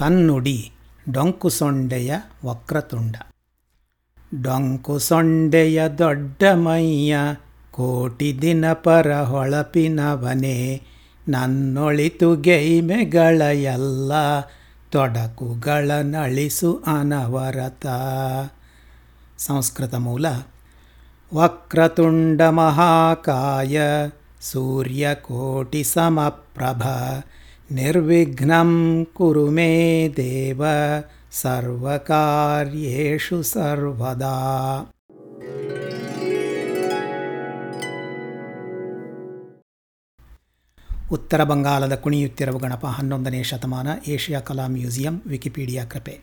ಕನ್ನುಡಿ ಡೊಂಕುಸೊಂಡೆಯ ವಕ್ರತುಂಡ. ಡೊಂಕುಸೊಂಡೆಯ ದೊಡ್ಡ ಮೈಯ ಕೋಟಿ ದಿನಪರ ಹೊಳಪಿನವನೇ, ನನ್ನೊಳಿತು ಗೆಯ್ಮೆಗಳ ಎಲ್ಲ ತೊಡಕುಗಳ ನಳಿಸು ಅನವರತ. ಸಂಸ್ಕೃತ ಮೂಲ. ವಕ್ರತುಂಡ ಮಹಾಕಾಯ ಸೂರ್ಯಕೋಟಿ ಸಮಪ್ರಭ ನಿರ್ವಿಘ್ನಂ ಕುರು ಮೇ ದೇವ ಸರ್ವಕಾರ್ಯೇಷು ಸರ್ವದಾ ಉತ್ತರ ಬಂಗಾಲದ ಕುಣಿಯುತ್ತಿರುವ ಗಣಪ ಹನ್ನೊಂದನೇ ಶತಮಾನ ಏಷ್ಯಾ ಕಲಾ ಮ್ಯೂಸಿಯಂ ವಿಕಿಪೀಡಿಯಾ ಕೃಪೆ